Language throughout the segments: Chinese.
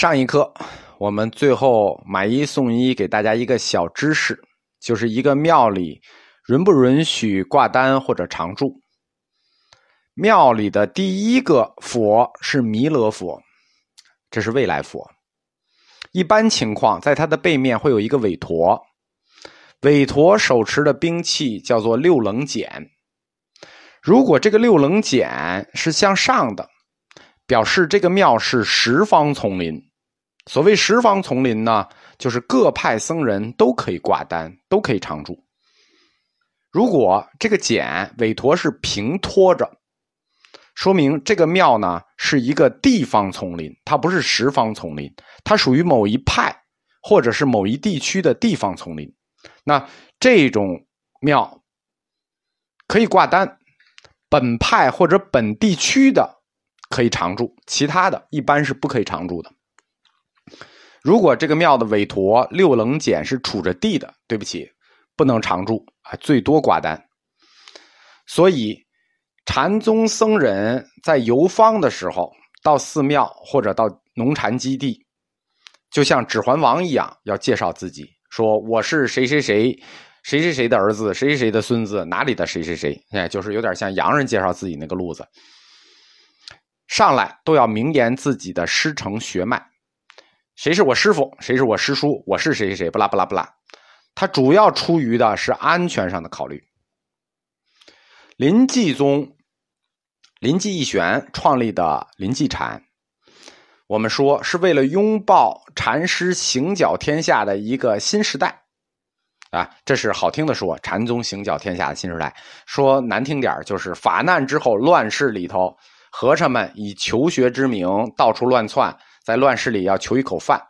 上一课，我们最后买一送一，给大家一个小知识，就是一个庙里允不允许挂单或者常住。庙里的第一个佛是弥勒佛，这是未来佛。一般情况，在它的背面会有一个韦陀，韦陀手持的兵器叫做六棱锏。如果这个六棱锏是向上的，表示这个庙是十方丛林。所谓十方丛林呢，就是各派僧人都可以挂单，都可以常住。如果这个简韦陀是平托着，说明这个庙呢是一个地方丛林，它不是十方丛林，它属于某一派或者是某一地区的地方丛林。那这种庙可以挂单，本派或者本地区的可以常住，其他的一般是不可以常住的。如果这个庙的韦陀六棱简是杵着地的，对不起，不能常住啊，最多挂单。所以。禅宗僧人在游方的时候，到寺庙或者到农禅基地，就像《指环王》一样，要介绍自己，说我是谁谁谁，谁谁谁的儿子，谁谁谁的孙子，哪里的谁谁谁，哎，就是有点像洋人介绍自己那个路子。上来都要明言自己的师承血脉，谁是我师傅，谁是我师叔，我是谁谁谁，不拉不拉不拉。他主要出于的是安全上的考虑。临济宗，临济义玄创立的临济禅，我们说是为了拥抱禅师行脚天下的一个新时代，啊，这是好听的说，禅宗行脚天下的新时代；说难听点就是法难之后乱世里头，和尚们以求学之名到处乱窜，在乱世里要求一口饭。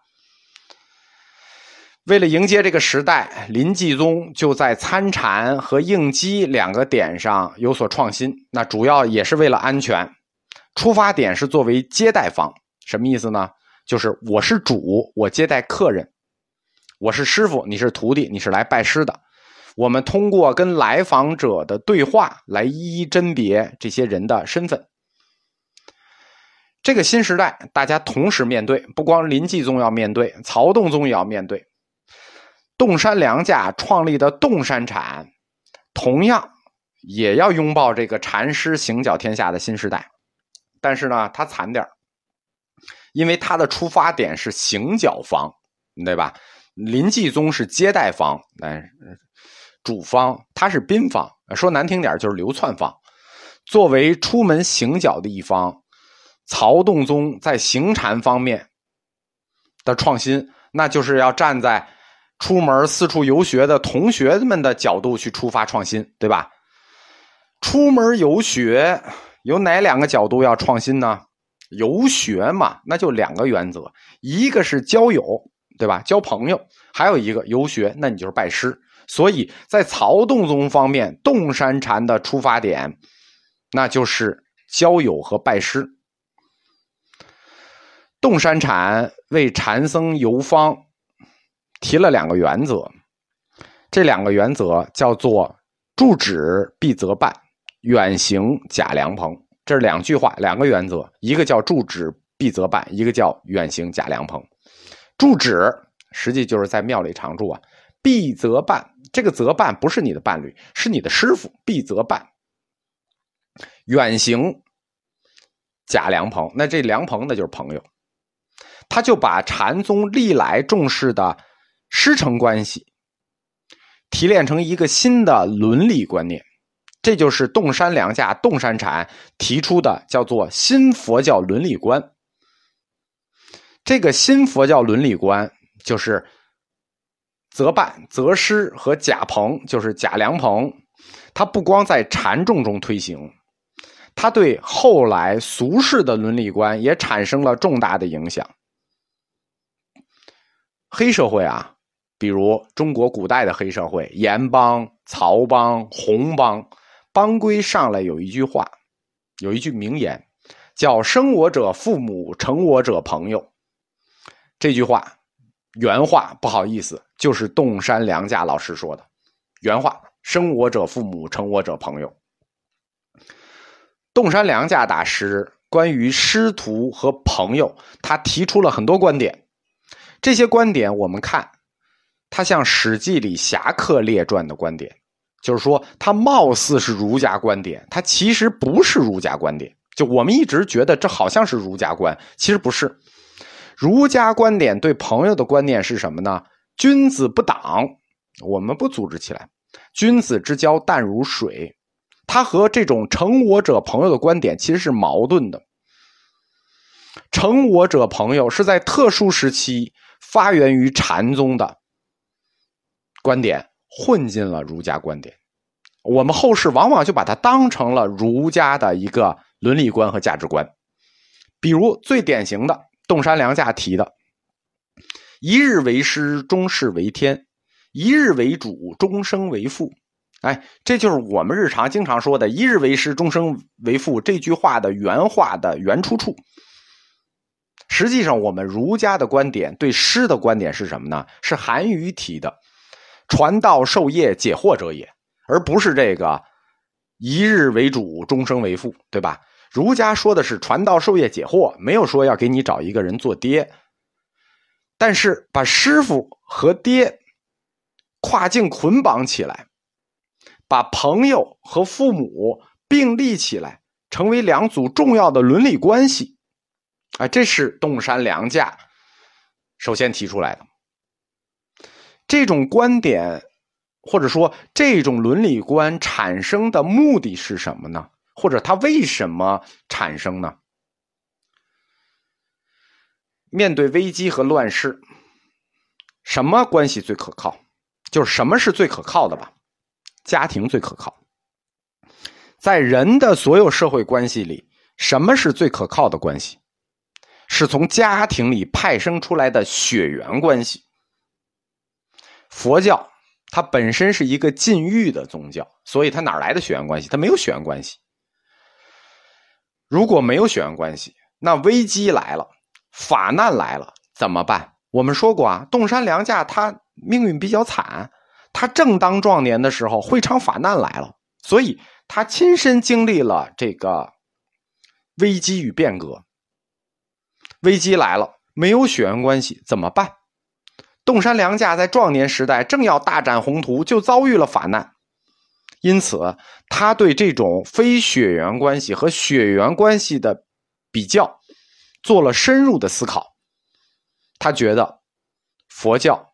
为了迎接这个时代，林继宗就在参禅和应机两个点上有所创新。那主要也是为了安全。出发点是作为接待方，什么意思呢？就是我是主，我接待客人；我是师傅，你是徒弟，你是来拜师的。我们通过跟来访者的对话来一一甄别这些人的身份。这个新时代，大家同时面对，不光林继宗要面对，曹洞宗也要面对。洞山良价创立的洞山禅，同样也要拥抱这个禅师行脚天下的新时代，但是呢，他惨点因为他的出发点是行脚方，对吧？林继宗是接待方，哎，主方他是宾方，说难听点就是流窜方。作为出门行脚的一方，曹洞宗在行禅方面的创新，那就是要站在。出门四处游学的同学们的角度去出发创新，对吧？出门游学有哪两个角度要创新呢？游学嘛，那就两个原则，一个是交友，对吧？交朋友，还有一个游学，那你就是拜师。所以在曹洞宗方面，洞山禅的出发点，那就是交友和拜师。洞山禅为禅僧游方。提了两个原则，这两个原则叫做“住止必则办，远行假良朋”。这是两句话，两个原则，一个叫“住止必则办”，一个叫“远行假良朋”。住止实际就是在庙里常住啊，必则办。这个则办不是你的伴侣，是你的师傅，必则办。远行假良朋，那这良朋那就是朋友，他就把禅宗历来重视的。师承关系提炼成一个新的伦理观念，这就是洞山良价洞山禅提出的，叫做新佛教伦理观。这个新佛教伦理观就是择伴择师和假朋，就是假良朋。他不光在禅众中推行，他对后来俗世的伦理观也产生了重大的影响。黑社会啊。比如中国古代的黑社会，盐帮、曹帮、红帮，帮规上来有一句话，有一句名言，叫“生我者父母，成我者朋友”。这句话原话不好意思，就是洞山良价老师说的原话：“生我者父母，成我者朋友。”洞山良价大师关于师徒和朋友，他提出了很多观点。这些观点我们看，它像《史记》里侠客列传的观点，就是说它貌似是儒家观点，它其实不是儒家观点。就我们一直觉得这好像是儒家观，其实不是。儒家观点对朋友的观念是什么呢？君子不党，我们不组织起来。君子之交淡如水，他和这种成我者朋友的观点其实是矛盾的。成我者朋友是在特殊时期发源于禅宗的观点，混进了儒家观点。我们后世往往就把它当成了儒家的一个伦理观和价值观。比如最典型的，洞山良价提的“一日为师，终世为天。”一日为主，终生为父，哎，这就是我们日常经常说的“一日为师，终生为父”这句话的原话的原出处。实际上，我们儒家的观点对师的观点是什么呢？是韩愈提的“传道授业解惑者也”，而不是这个“一日为主，终生为父”，对吧？儒家说的是传道授业解惑，没有说要给你找一个人做爹。但是，把师傅和爹。跨境捆绑起来，把朋友和父母并立起来，成为两组重要的伦理关系。啊，这是洞山良价首先提出来的。这种观点，或者说这种伦理观产生的目的是什么呢？或者它为什么产生呢？面对危机和乱世，什么关系最可靠？就是什么是最可靠的吧？家庭最可靠。在人的所有社会关系里，什么是最可靠的关系？是从家庭里派生出来的血缘关系。佛教它本身是一个禁欲的宗教，所以它哪来的血缘关系？它没有血缘关系。如果没有血缘关系，那危机来了，法难来了，怎么办？我们说过啊，洞山良价他。命运比较惨，他正当壮年的时候，会场法难来了，所以他亲身经历了这个危机与变革。危机来了，没有血缘关系怎么办？洞山良价在壮年时代正要大展宏图，就遭遇了法难，因此他对这种非血缘关系和血缘关系的比较做了深入的思考。他觉得佛教。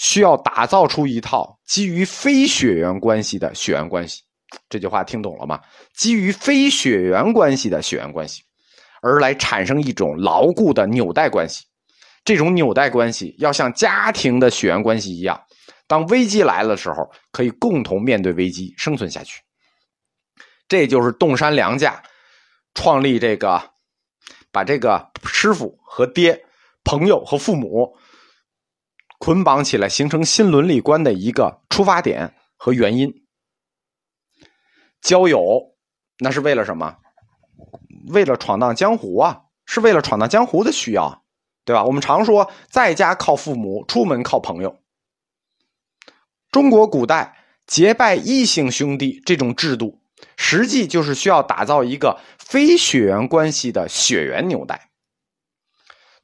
需要打造出一套基于非血缘关系的血缘关系，这句话听懂了吗？基于非血缘关系的血缘关系，而来产生一种牢固的纽带关系。这种纽带关系要像家庭的血缘关系一样，当危机来了的时候，可以共同面对危机，生存下去。这就是洞山良价创立这个，把这个师傅和爹、朋友和父母。捆绑起来，形成新伦理观的一个出发点和原因。交友那是为了什么？为了闯荡江湖啊，是为了闯荡江湖的需要，对吧？我们常说，在家靠父母，出门靠朋友。中国古代结拜异姓兄弟这种制度，实际就是需要打造一个非血缘关系的血缘纽带。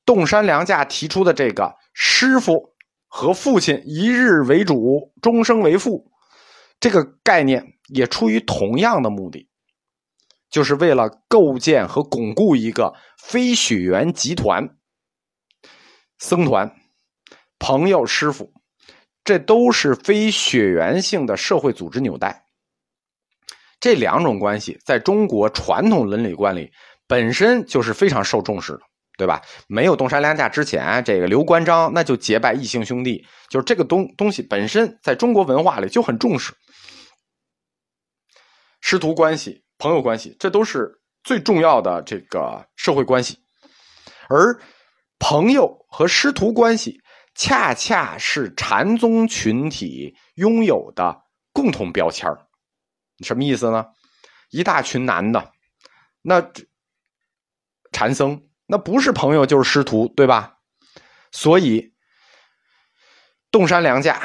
洞山良价提出的这个师傅。和父亲一日为主，终生为父，这个概念也出于同样的目的，就是为了构建和巩固一个非血缘集团、僧团、朋友、师傅，这都是非血缘性的社会组织纽带。这两种关系在中国传统伦理观里本身就是非常受重视的。对吧？没有东山良价之前，这个刘关张那就结拜异姓兄弟，就是这个东东西本身在中国文化里就很重视。师徒关系、朋友关系，这都是最重要的这个社会关系。而朋友和师徒关系，恰恰是禅宗群体拥有的共同标签什么意思呢？一大群男的，那禅僧。那不是朋友就是师徒，对吧？所以，洞山良价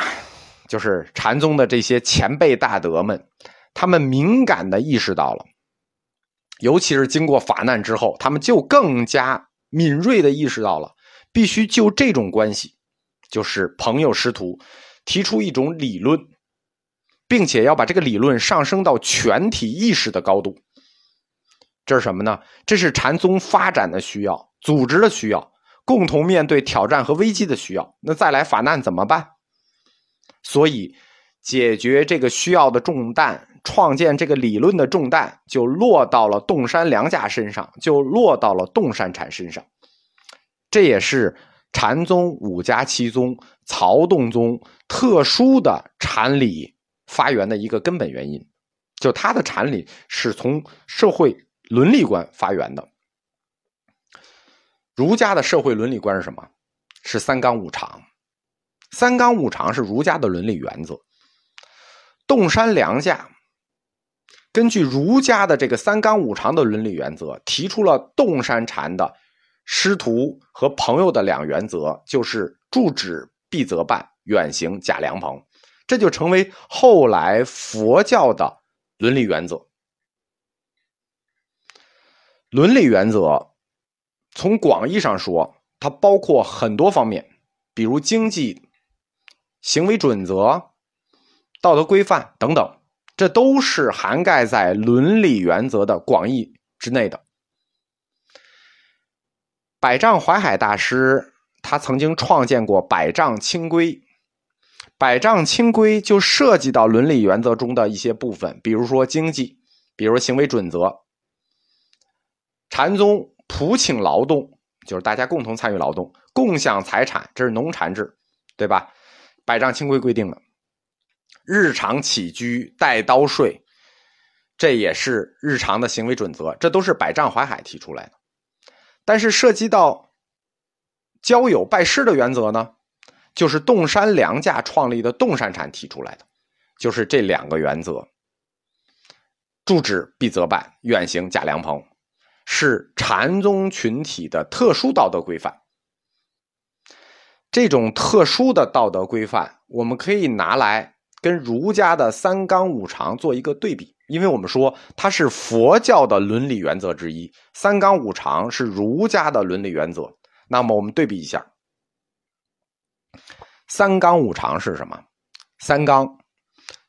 就是禅宗的这些前辈大德们，他们敏感的意识到了，尤其是经过法难之后，他们就更加敏锐的意识到了，必须就这种关系，就是朋友师徒，提出一种理论，并且要把这个理论上升到全体意识的高度。这是什么呢？这是禅宗发展的需要，组织的需要，共同面对挑战和危机的需要。那再来法难怎么办？所以，解决这个需要的重担，创建这个理论的重担，就落到了洞山良价身上，就落到了洞山禅身上。这也是禅宗五家七宗曹洞宗特殊的禅理发源的一个根本原因，就他的禅理是从社会。伦理观发源的，儒家的社会伦理观是什么？是三纲五常。三纲五常是儒家的伦理原则。洞山良下根据儒家的这个三纲五常的伦理原则，提出了洞山禅的师徒和朋友的两原则，就是住止必则办，远行假良朋，这就成为后来佛教的伦理原则。伦理原则，从广义上说，它包括很多方面，比如经济、行为准则、道德规范等等，这都是涵盖在伦理原则的广义之内的。百丈怀海大师他曾经创建过百丈清规，百丈清规就涉及到伦理原则中的一些部分，比如说经济，比如行为准则。禅宗普请劳动，就是大家共同参与劳动，共享财产，这是农禅制，对吧？百丈清规规定的，日常起居带刀睡，这也是日常的行为准则，这都是百丈怀海提出来的。但是涉及到交友拜师的原则呢，就是洞山良价创立的洞山禅提出来的，就是这两个原则：住址必则办，远行假良朋。是禅宗群体的特殊道德规范。这种特殊的道德规范，我们可以拿来跟儒家的三纲五常做一个对比，因为我们说它是佛教的伦理原则之一，三纲五常是儒家的伦理原则。那么我们对比一下，三纲五常是什么？三纲，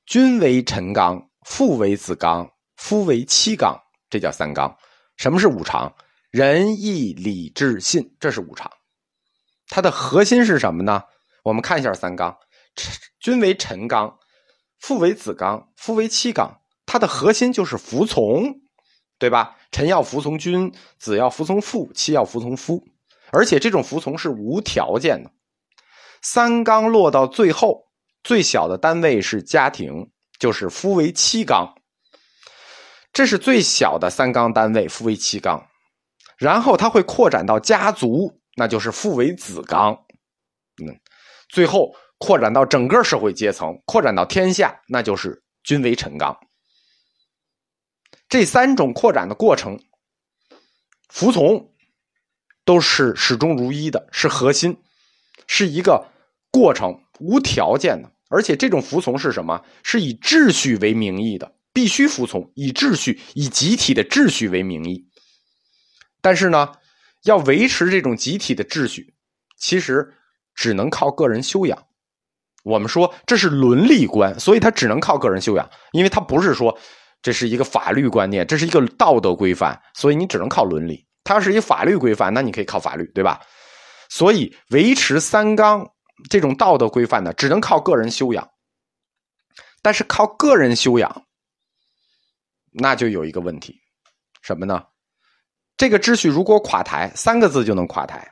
君为臣纲，父为子纲，夫为妻纲，这叫三纲。什么是五常？仁义礼智信，这是五常。它的核心是什么呢？我们看一下三纲：君为臣纲，父为子纲，夫为妻纲。它的核心就是服从，对吧？臣要服从君，子要服从父，妻要服从夫。而且这种服从是无条件的。三纲落到最后，最小的单位是家庭，就是夫为妻纲。这是最小的三纲单位，夫为妻纲，然后它会扩展到家族，那就是父为子纲，嗯，最后扩展到整个社会阶层，扩展到天下，那就是君为臣纲。这三种扩展的过程，服从都是始终如一的，是核心，是一个过程，无条件的，而且这种服从是什么？是以秩序为名义的。必须服从，以秩序、以集体的秩序为名义。但是呢，要维持这种集体的秩序，其实只能靠个人修养。我们说这是伦理观，所以它只能靠个人修养，因为它不是说这是一个法律观念，这是一个道德规范，所以你只能靠伦理。它要是一法律规范，那你可以靠法律，对吧？所以维持三纲这种道德规范呢，只能靠个人修养。但是靠个人修养。那就有一个问题，什么呢？这个秩序如果垮台，三个字就能垮台。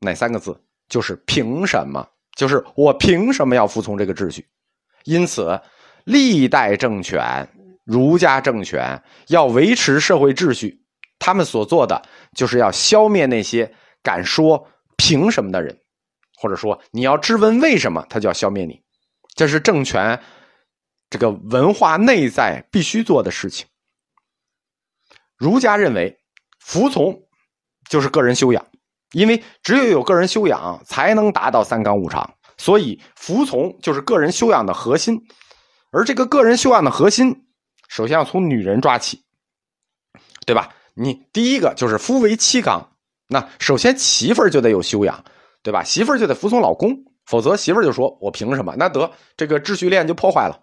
哪三个字？就是凭什么？就是我凭什么要服从这个秩序？因此，历代政权、儒家政权要维持社会秩序，他们所做的就是要消灭那些敢说凭什么的人，或者说你要质问为什么，他就要消灭你。这是政权。这个文化内在必须做的事情，儒家认为服从就是个人修养，因为只有有个人修养，才能达到三纲五常。所以服从就是个人修养的核心，而这个个人修养的核心，首先要从女人抓起，对吧？你第一个就是夫为妻纲，那首先媳妇儿就得有修养，对吧？媳妇儿就得服从老公，否则媳妇儿就说我凭什么？那得这个秩序链就破坏了。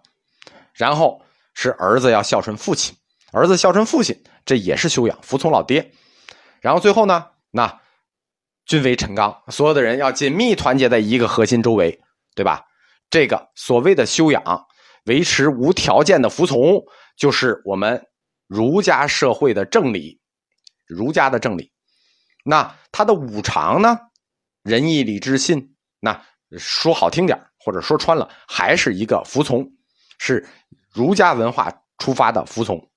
然后是儿子要孝顺父亲，儿子孝顺父亲，这也是修养，服从老爹。然后最后呢，那君为臣纲，所有的人要紧密团结在一个核心周围，对吧？这个所谓的修养，维持无条件的服从，就是我们儒家社会的正理，儒家的正理。那他的五常呢？仁义礼智信，那说好听点或者说穿了，还是一个服从，是。儒家文化出发的服从，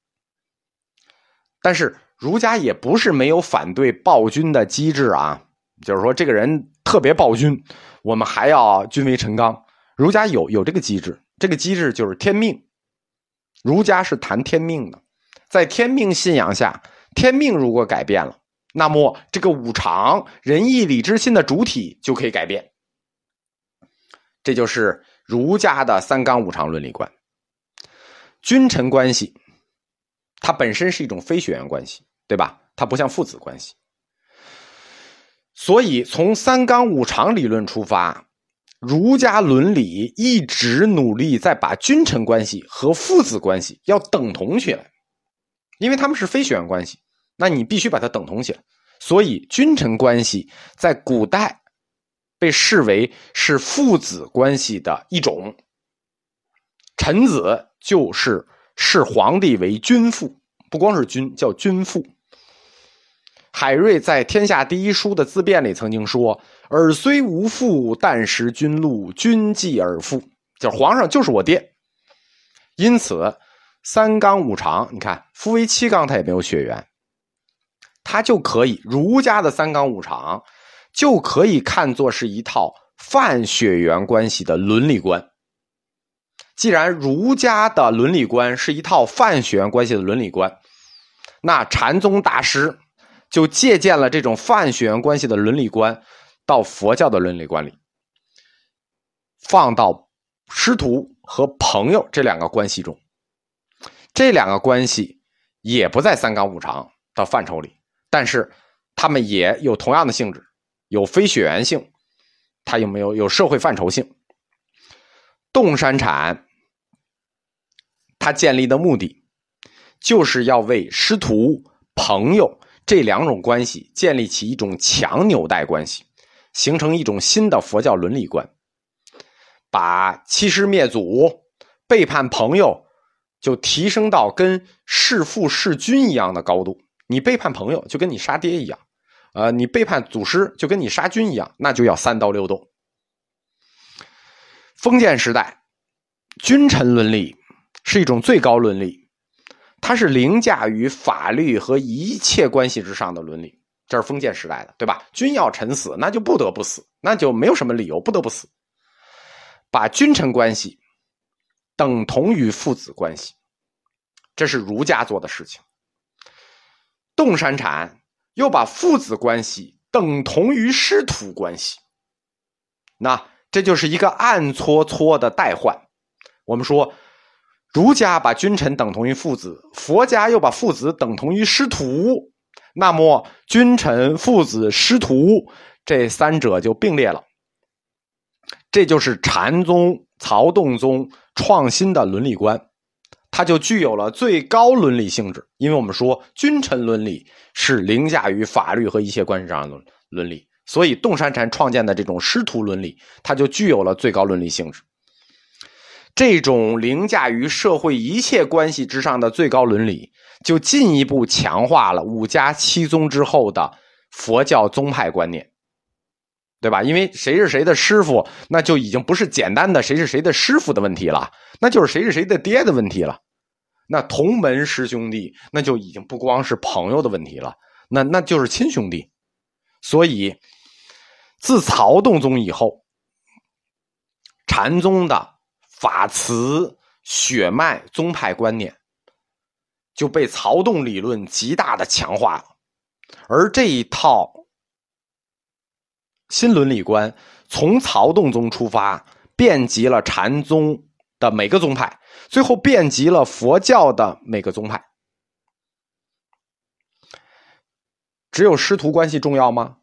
但是儒家也不是没有反对暴君的机制啊。就是说，这个人特别暴君，我们还要君为臣纲。儒家有有这个机制，这个机制就是天命。儒家是谈天命的，在天命信仰下，天命如果改变了，那么这个五常仁义礼智信的主体就可以改变。这就是儒家的三纲五常伦理观。君臣关系，它本身是一种非血缘关系，对吧？它不像父子关系。所以，从三纲五常理论出发，儒家伦理一直努力在把君臣关系和父子关系要等同起来，因为他们是非血缘关系，那你必须把它等同起来。所以，君臣关系在古代被视为是父子关系的一种，臣子。就是视皇帝为君父，不光是君，叫君父。海瑞在《天下第一书》的自辩里曾经说：“尔虽无父，但识君禄，君继尔父。”就是皇上就是我爹。因此，三纲五常，你看夫为妻纲，他也没有血缘，他就可以儒家的三纲五常就可以看作是一套泛血缘关系的伦理观。既然儒家的伦理观是一套泛血缘关系的伦理观，那禅宗大师就借鉴了这种泛血缘关系的伦理观，到佛教的伦理观里，放到师徒和朋友这两个关系中，这两个关系也不在三纲五常的范畴里，但是他们也有同样的性质，有非血缘性，它有没有有社会范畴性？洞山禅。他建立的目的，就是要为师徒、朋友这两种关系建立起一种强纽带关系，形成一种新的佛教伦理观，把欺师灭祖、背叛朋友，就提升到跟弑父弑君一样的高度。你背叛朋友，就跟你杀爹一样；呃，你背叛祖师，就跟你杀君一样，那就要三刀六洞。封建时代，君臣伦理。是一种最高伦理，它是凌驾于法律和一切关系之上的伦理。这是封建时代的，对吧？君要臣死，那就不得不死，那就没有什么理由不得不死。把君臣关系等同于父子关系，这是儒家做的事情。洞山禅又把父子关系等同于师徒关系，那这就是一个暗搓搓的代换。我们说。儒家把君臣等同于父子，佛家又把父子等同于师徒，那么君臣、父子、师徒这三者就并列了。这就是禅宗、曹洞宗创新的伦理观，它就具有了最高伦理性质。因为我们说君臣伦理是凌驾于法律和一切关系上的伦理，所以洞山禅创建的这种师徒伦理，它就具有了最高伦理性质。这种凌驾于社会一切关系之上的最高伦理，就进一步强化了五家七宗之后的佛教宗派观念，对吧？因为谁是谁的师傅，那就已经不是简单的谁是谁的师傅的问题了，那就是谁是谁的爹的问题了。那同门师兄弟，那就已经不光是朋友的问题了，那那就是亲兄弟。所以，自曹洞宗以后，禅宗的。法慈血脉宗派观念就被曹洞理论极大的强化了，而这一套新伦理观从曹洞宗出发，遍及了禅宗的每个宗派，最后遍及了佛教的每个宗派。只有师徒关系重要吗？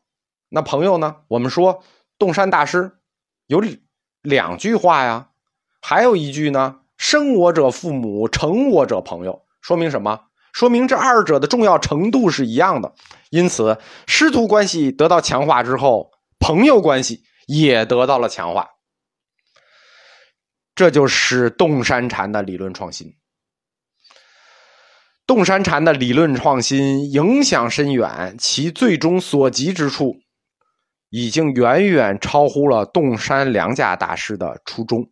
那朋友呢？我们说洞山大师有两句话呀，还有一句呢：“生我者父母，成我者朋友。”说明什么？说明这二者的重要程度是一样的。因此，师徒关系得到强化之后，朋友关系也得到了强化。这就是洞山禅的理论创新。洞山禅的理论创新影响深远，其最终所及之处。已经远远超乎了洞山良家大师的初衷。